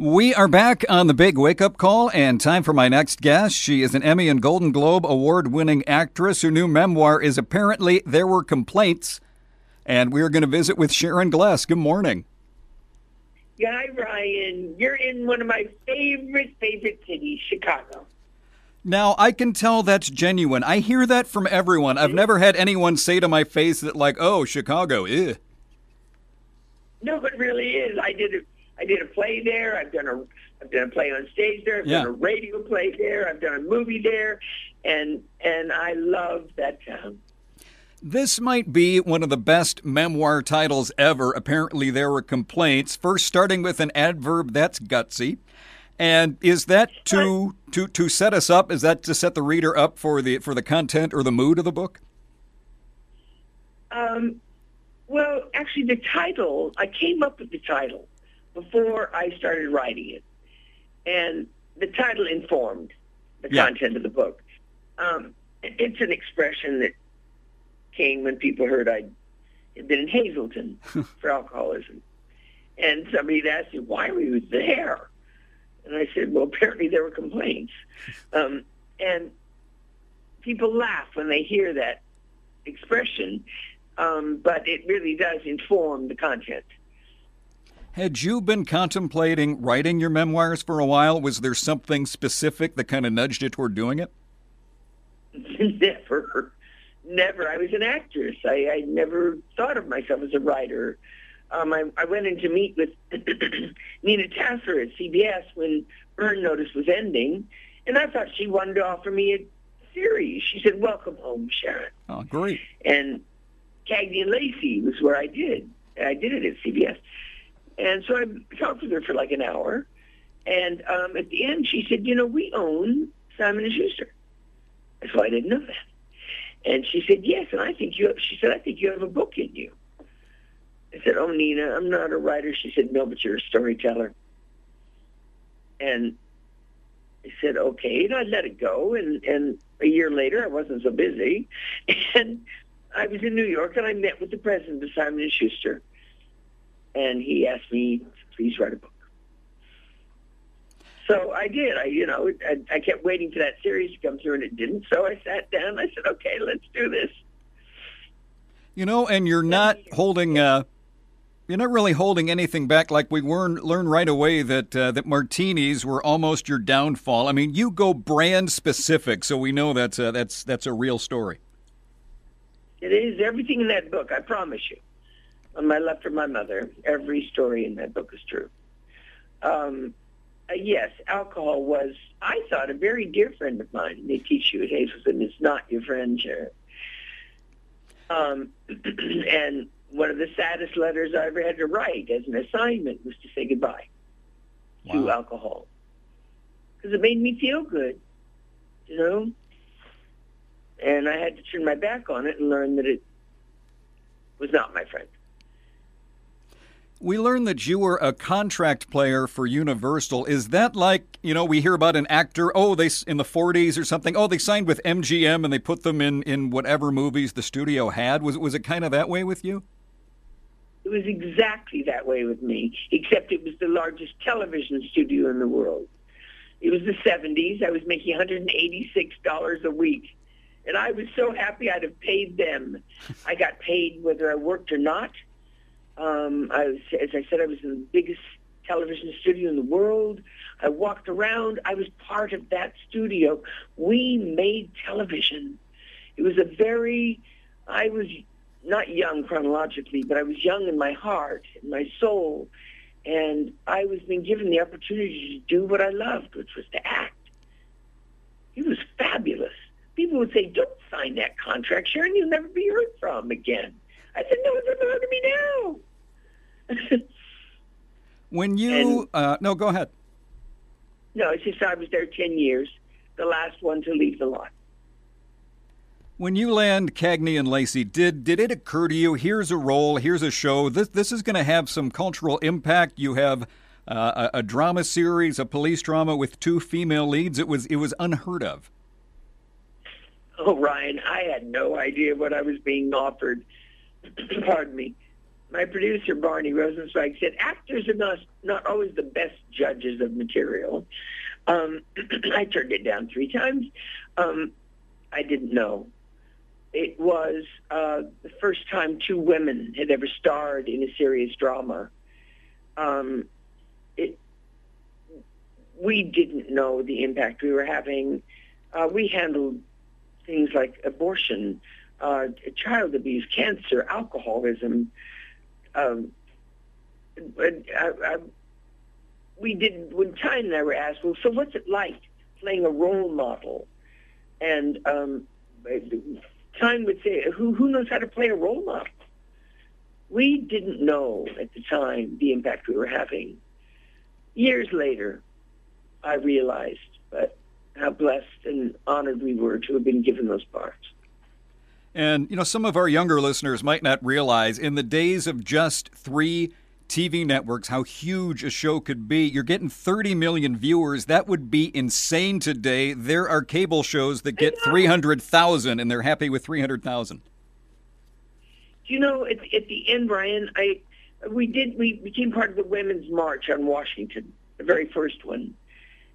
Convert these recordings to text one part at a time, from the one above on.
We are back on the big wake up call, and time for my next guest. She is an Emmy and Golden Globe award winning actress. Her new memoir is apparently There Were Complaints. And we're going to visit with Sharon Gless. Good morning. Hi, Ryan. You're in one of my favorite, favorite cities, Chicago. Now, I can tell that's genuine. I hear that from everyone. I've never had anyone say to my face that, like, oh, Chicago, eh. No, it really is. I did it I did a play there. I've done a I've done a play on stage there. I've Yeah. done a radio play there. I've done a movie there, and and I love that town. This might be one of the best memoir titles ever. Apparently, there were complaints. First, starting with an adverb that's gutsy. And is that to to to set us up? Is that to set the reader up for the for the content or the mood of the book? Um, well, actually, the title I came up with the title before I started writing it, and the title informed the Yeah. content of the book. Um, it's an expression that came when people heard I had been in Hazelden for alcoholism, and somebody had asked me why were you there, and I said, well, apparently there were complaints, um, and people laugh when they hear that expression, um, but it really does inform the content. Had you been contemplating writing your memoirs for a while? Was there something specific that kind of nudged you toward doing it? never, never. I was an actress. I, I never thought of myself as a writer. Um, I, I went in to meet with Nina Tassler at CBS when Burn Notice was ending, and I thought she wanted to offer me a series. She said, "Welcome home, Sharon." Oh, great. and Cagney and Lacey was where I did. I did it at CBS. And so I talked with her for like an hour. And um, at the end, she said, you know, we own Simon & Schuster. So I didn't know that. And she said, yes. And I think you, have, she said, I think you have a book in you. I said, oh, Nina, I'm not a writer. She said, no, but you're a storyteller. And I said, okay. And I let it go. And, and a year later, I wasn't so busy. And I was in New York and I met with the president of Simon and Schuster, and he asked me, "Please write a book." So I did. I, you know, I, I kept waiting for that series to come through, and it didn't. So I sat down. and I said, "Okay, let's do this." You know, and you're not holding. Uh, you're not really holding anything back. Like we learned learn right away that uh, that martinis were almost your downfall. I mean, you go brand specific, so we know that's uh, that's that's a real story. It is everything in that book. I promise you. On my left from my mother, every story in that book is true. Um, uh, yes, alcohol was, I thought, a very dear friend of mine. They teach you at Hazelden, it's not your friend, Sharon. Um, and one of the saddest letters I ever had to write as an assignment was to say goodbye to alcohol. Because it made me feel good, you know? And I had to turn my back on it and learn that it was not my friend. We learned that you were a contract player for Universal. Is that like you know we hear about an actor? Oh, they in the '40s or something. Oh, they signed with MGM and they put them in in whatever movies the studio had. Was was it kind of that way with you? It was exactly that way with me, except it was the largest television studio in the world. It was the 70s. I was making $186 a week. And I was so happy I'd have paid them. I got paid whether I worked or not. Um, I was, as I said, I was in the biggest television studio in the world. I walked around. I was part of that studio. We made television. It was a very, I was not young chronologically, but I was young in my heart, in my soul, and I was being given the opportunity to do what I loved, which was to act. It was fabulous. People would say, "Don't sign that contract, Sharon. You'll never be heard from again." I said, "No, it's about to me now." When you uh, no, go ahead. no, it's just I was there ten years, the last one to leave the lot. When you land Cagney and Lacey, did did it occur to you? Here's a role. Here's a show. This this is going to have some cultural impact. You have uh, a, a drama series, a police drama with two female leads. It was it was unheard of. Oh, Ryan, I had no idea what I was being offered. Pardon me. My producer Barney Rosenzweig said actors are not not always the best judges of material. Um, I turned it down three times. Um, I didn't know. It was uh, the first time two women had ever starred in a serious drama. Um, it, we didn't know the impact we were having. Uh, we handled things like abortion, uh, child abuse, cancer, alcoholism, um, I, I, we did when Tyne and I were asked, well, so what's it like playing a role model? And um, Tyne would say, who who knows how to play a role model? We didn't know at the time the impact we were having. Years later, I realized, but how blessed and honored we were to have been given those parts. And, you know, some of our younger listeners might not realize in the days of just three TV networks how huge a show could be. You're getting 30 million viewers. That would be insane today. There are cable shows that get 300,000 and they're happy with 300,000. You know, at, at the end, Brian, I we did we became part of the Women's March on Washington, the very first one.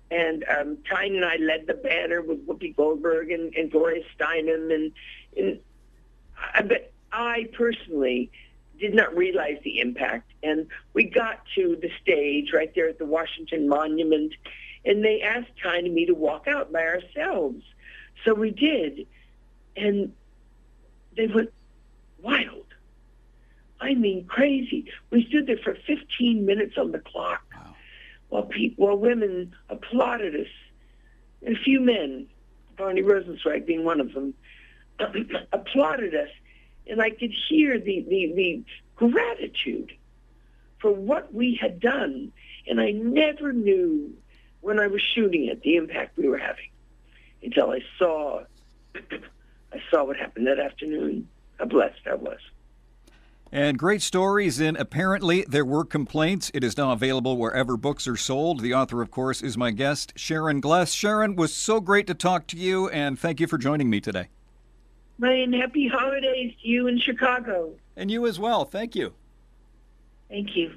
And um, Tyne and I led the banner with Whoopi Goldberg and, and Gloria Steinem and and but I personally did not realize the impact. And we got to the stage right there at the Washington Monument, and they asked Tyne and me to walk out by ourselves. So we did. And they went wild. I mean, crazy. We stood there for 15 minutes on the clock wow. while, people, while women applauded us. And a few men, Barney Rosenzweig being one of them, Uh, applauded us, and I could hear the, the, the gratitude for what we had done. And I never knew when I was shooting it the impact we were having until I saw I saw what happened that afternoon. How blessed I was. And great stories in Apparently There Were Complaints. It is now available wherever books are sold. The author, of course, is my guest, Sharon Gless. Sharon, was so great to talk to you, and thank you for joining me today. Ryan, happy holidays to you in Chicago. And you as well. Thank you. Thank you.